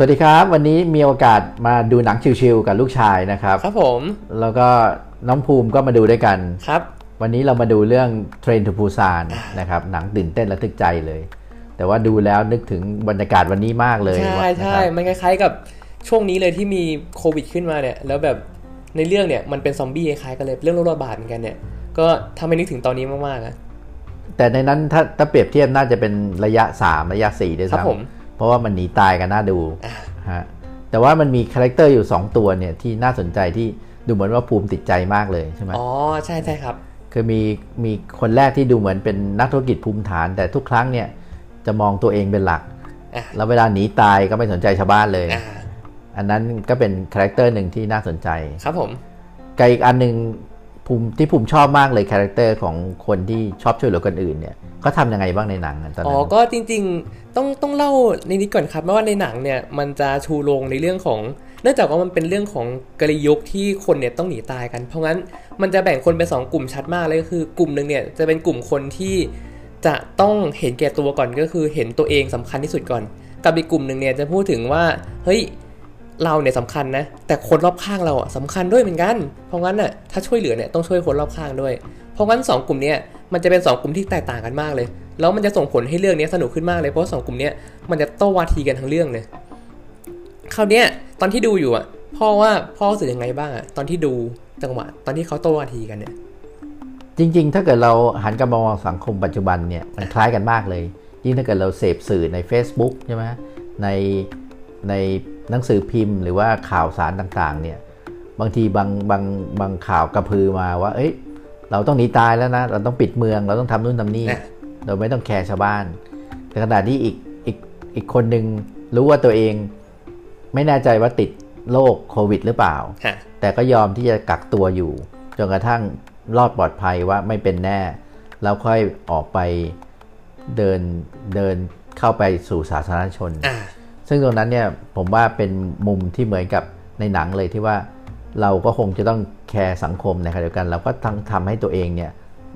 สวัสดีครับ วันนี้มีโอกาสมาดูหนังชิวๆกับลูกชายนะครับ ครับผม แล้วก็น้องภูมิก็มาดูด้วยกันครับ วันนี้เรามาดูเรื่อง Train to Busan นะครับหนังตื่นเต้นและทึกใจเลย แต่ว่าดูแล้วนึกถึงบรรยากาศวันนี้มากเลยใช่ว่าใช่นะครับมันคล้ายๆกับช่วงนี้เลยที่มีโควิดขึ้นมาเนี่ย แล้วแบบในเรื่องเนี่ยมันเป็นซอมบี้คล้ายๆกันเลยเรื่องโรคระบาดเหมือนกันเนี่ย ก็ทำให้นึกถึงตอนนี้มากๆอะแต่ในนั้นถ้าถ้าเปรียบเทียบน่าจะเป็นระยะ 3 ระยะ4ด้วยครับผมซ้ำ เพราะว่ามันหนีตายกันน่าดูอ่าฮะแต่ว่ามันมี character อยู่ 2 ตัวเนี่ยที่น่าสนใจที่ดูเหมือนว่าภูมิติดใจมากเลยใช่ไหมอ๋อใช่ใช่ครับ คือมีมีคนแรกที่ดูเหมือนเป็นนักธุรกิจภูมิฐาน แต่ทุกครั้งเนี่ยจะมองตัวเองเป็นหลักอะแล้วเวลาหนีตายก็ไม่สนใจชาวบ้านเลยอ่าอันนั้นก็เป็น character หนึ่งที่น่าสนใจ ครับผมกับอีกอันหนึ่ง ภูมิที่ภูมิชอบมากเลย character ของคนที่ชอบช่วยเหลือคนอื่นเนี่ยเขาทำยังไงบ้างในหนังตอนนั้นอนก็จริงๆต้องต้องเล่าในนี้ก่อนครับเพราะว่าในหนังเนี่ยมันจะชูโรงในเรื่องของเนื่องจากว่ามันเป็นเรื่องของกลยุคที่คนเนี่ยต้องหนีตายกัน เพราะงั้นมันจะแบ่งคนเป็นสองกลุ่มชัดมากเลยก็คือกลุ่มหนึ่งเนี่ยจะเป็นกลุ่มคนที่จะต้องเห็นแก่ตัวก่อนก็คือเห็นตัวเองสำคัญที่สุดก่อน กับอีกกลุ่มหนึ่งเนี่ยจะพูดถึงว่าเฮ้ย เราเนี่ยสำคัญนะ แต่คนรอบข้างเราอะสำคัญด้วยเหมือนกัน เพราะงั้นน่ะถ้าช่วยเหลือเนี่ยต้องช่วยคนรอบข้างด้วย เพราะงั้นสองกลุ่มเนี่ยมันจะเป็นสองกลุ่มที่แตกต่างกันมากเลย แล้วมันจะส่งผลให้เรื่องนี้สนุกขึ้นมากเลยเพราะสองกลุ่มเนี้ยมันจะโต้วาทีกันทั้งเรื่องเลยคราวเนี้ยตอนที่ดูอยู่อะพ่อว่าพ่อรู้สึกยังไงบ้างอะตอนที่ดูจังหวะตอนที่เขาโต้วาทีกันเนี่ยจริง ๆ ถ้าเกิดเราหันกลับมามองสังคมปัจจุบันเนี่ยมันคล้ายกันมากเลย ยิ่งถ้าเกิดเราเสพสื่อใน Facebook ใช่ไหมในใน หนังสือพิมพ์หรือว่าข่าวสารต่างๆเนี่ยบางทีบางบางบางข่าวกระพือมาว่า เอ้ย เราต้องหนีตายแล้วนะ เราต้องปิดเมือง เราต้องทำนู่นทำนี่อะเราไม่ต้องแคร์ชาวบ้านแต่ขณะที่อีกอีกอีกคนหนึ่งรู้ว่าตัวเอง ไม่แน่ใจว่าติดโรคโควิด หรือเปล่าฮะแต่ก็ยอมที่จะกักตัวอยู่จนกระทั่งรอดปลอดภัยว่าไม่เป็นแน่ แล้วค่อยออกไปเดินเดินเข้าไปสู่สาธารณชนอ่า ซึ่งตรงนั้นเนี่ยผมว่าเป็นมุมที่เหมือนกับในหนังเลยที่ว่าเราก็คงจะต้องแคร์สังคมในขณะเดียวกัน เราก็ต้องทำให้ตัวเองเนี่ย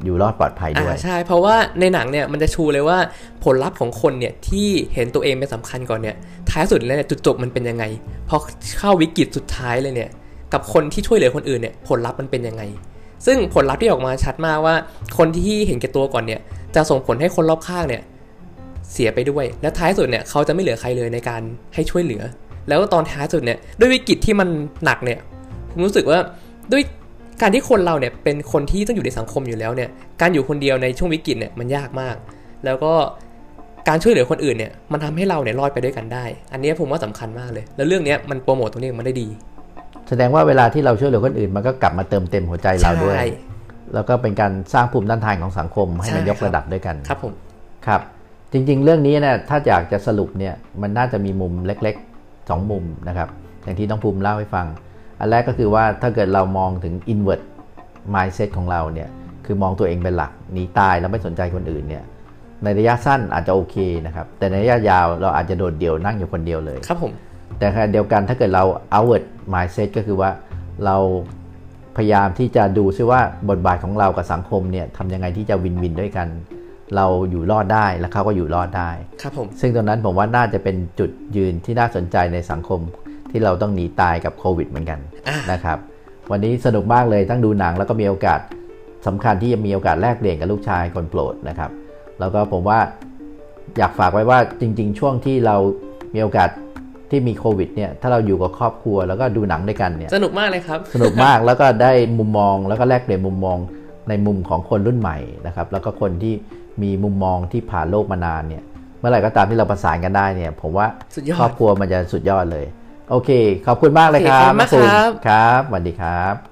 อยู่รอดปลอดภัยด้วยอ่าใช่ เพราะว่าในหนังเนี่ยมันจะชูเลยว่าผลลัพธ์ของคนเนี่ยที่เห็นตัวเองเป็นสำคัญก่อนเนี่ยท้ายสุดแล้วเนี่ยจุดจบมันเป็นยังไงพอเข้าวิกฤตสุดท้ายเลยเนี่ยกับคนที่ช่วยเหลือคนอื่นเนี่ยผลลัพธ์มันเป็นยังไง ซึ่งผลลัพธ์ที่ออกมาชัดมากว่า คนที่เห็นแก่ตัวก่อนเนี่ยจะส่งผลให้คนรอบข้างเนี่ย เสียไปด้วย และท้ายสุดเนี่ยเขาจะไม่เหลือใครเลยในการให้ช่วยเหลือ แล้วตอนท้ายสุดเนี่ยด้วยวิกฤตที่มันหนักเนี่ยผมรู้สึกว่าด้วยการที่คนเราเนี่ยเป็นคนที่ต้องอยู่ในสังคมอยู่แล้วเนี่ยการอยู่คนเดียวในช่วงวิกฤตเนี่ยมันยากมาก แล้วก็การช่วยเหลือคนอื่นเนี่ยมันทำให้เราเนี่ยรอดไปด้วยกันได้ อันเนี้ยผมว่าสำคัญมากเลย แล้วเรื่องเนี้ยมันโปรโมทตรงนี้มันได้ดี แสดงว่าเวลาที่เราช่วยเหลือคนอื่น มันก็กลับมาเติมเต็มหัวใจเราด้วยใช่แล้วก็เป็นการสร้างภูมิต้านทานของสังคมให้มันใช่ยกครับระดับด้วยกัน ครับผม ครับ จริงๆ เรื่องนี้นะถ้าอยากจะสรุปเนี่ยมันน่าจะมีมุมเล็กๆ 2 มุมนะครับ อย่างที่น้องภูมิเล่าให้ฟัง อันแรกก็คือว่าถ้าเกิดเรามองถึง inward mindset ของเราเนี่ยคือมองตัวเองเป็นหลักหนีตายแล้วไม่สนใจคนอื่นเนี่ยในระยะสั้นอาจจะโอเคนะครับ แต่ในระยะยาวเราอาจจะโดดเดี่ยวนั่งอยู่คนเดียวเลยครับผมแต่ขณะเดียวกันถ้าเกิดเรา outward mindset ก็คือว่าเราพยายามที่จะดูซิว่าบทบาทของเรากับสังคมเนี่ยทำยังไงที่จะวินวินด้วยกัน เราอยู่รอดได้และเขาก็อยู่รอดได้ครับผมซึ่งตรงนั้นผมว่าน่าจะเป็นจุดยืนที่น่าสนใจในสังคมที่เราต้องหนีตายกับโควิดเหมือนกันอ่านะครับวันนี้สนุกมากเลยทั้งดูหนังแล้วก็มีโอกาสสำคัญที่จะมีโอกาสแลกเปลี่ยนกับลูกชายคนโปรดนะครับ แล้วก็ผมว่าอยากฝากไว้ว่าจริง ๆ ช่วงที่เรามีโอกาสที่มีโควิดเนี่ยถ้าเราอยู่กับครอบครัวแล้วก็ดูหนังด้วยกันเนี่ยสนุกมากเลยครับ สนุกมากแล้วก็ได้มุมมองแล้วก็แลกเปลี่ยนมุมมองในมุมของคนรุ่นใหม่นะครับ แล้วก็คนที่ มีมุมมองที่ผ่านโลกมานานเนี่ย เมื่อไหร่ก็ตามที่เราประสานกันได้เนี่ย ผมว่าสุดยอดครอบครัวมันจะสุดยอดเลย โอเค ขอบคุณมากเลยครับโอเคขอบคุณมากครับครับ สวัสดีครับ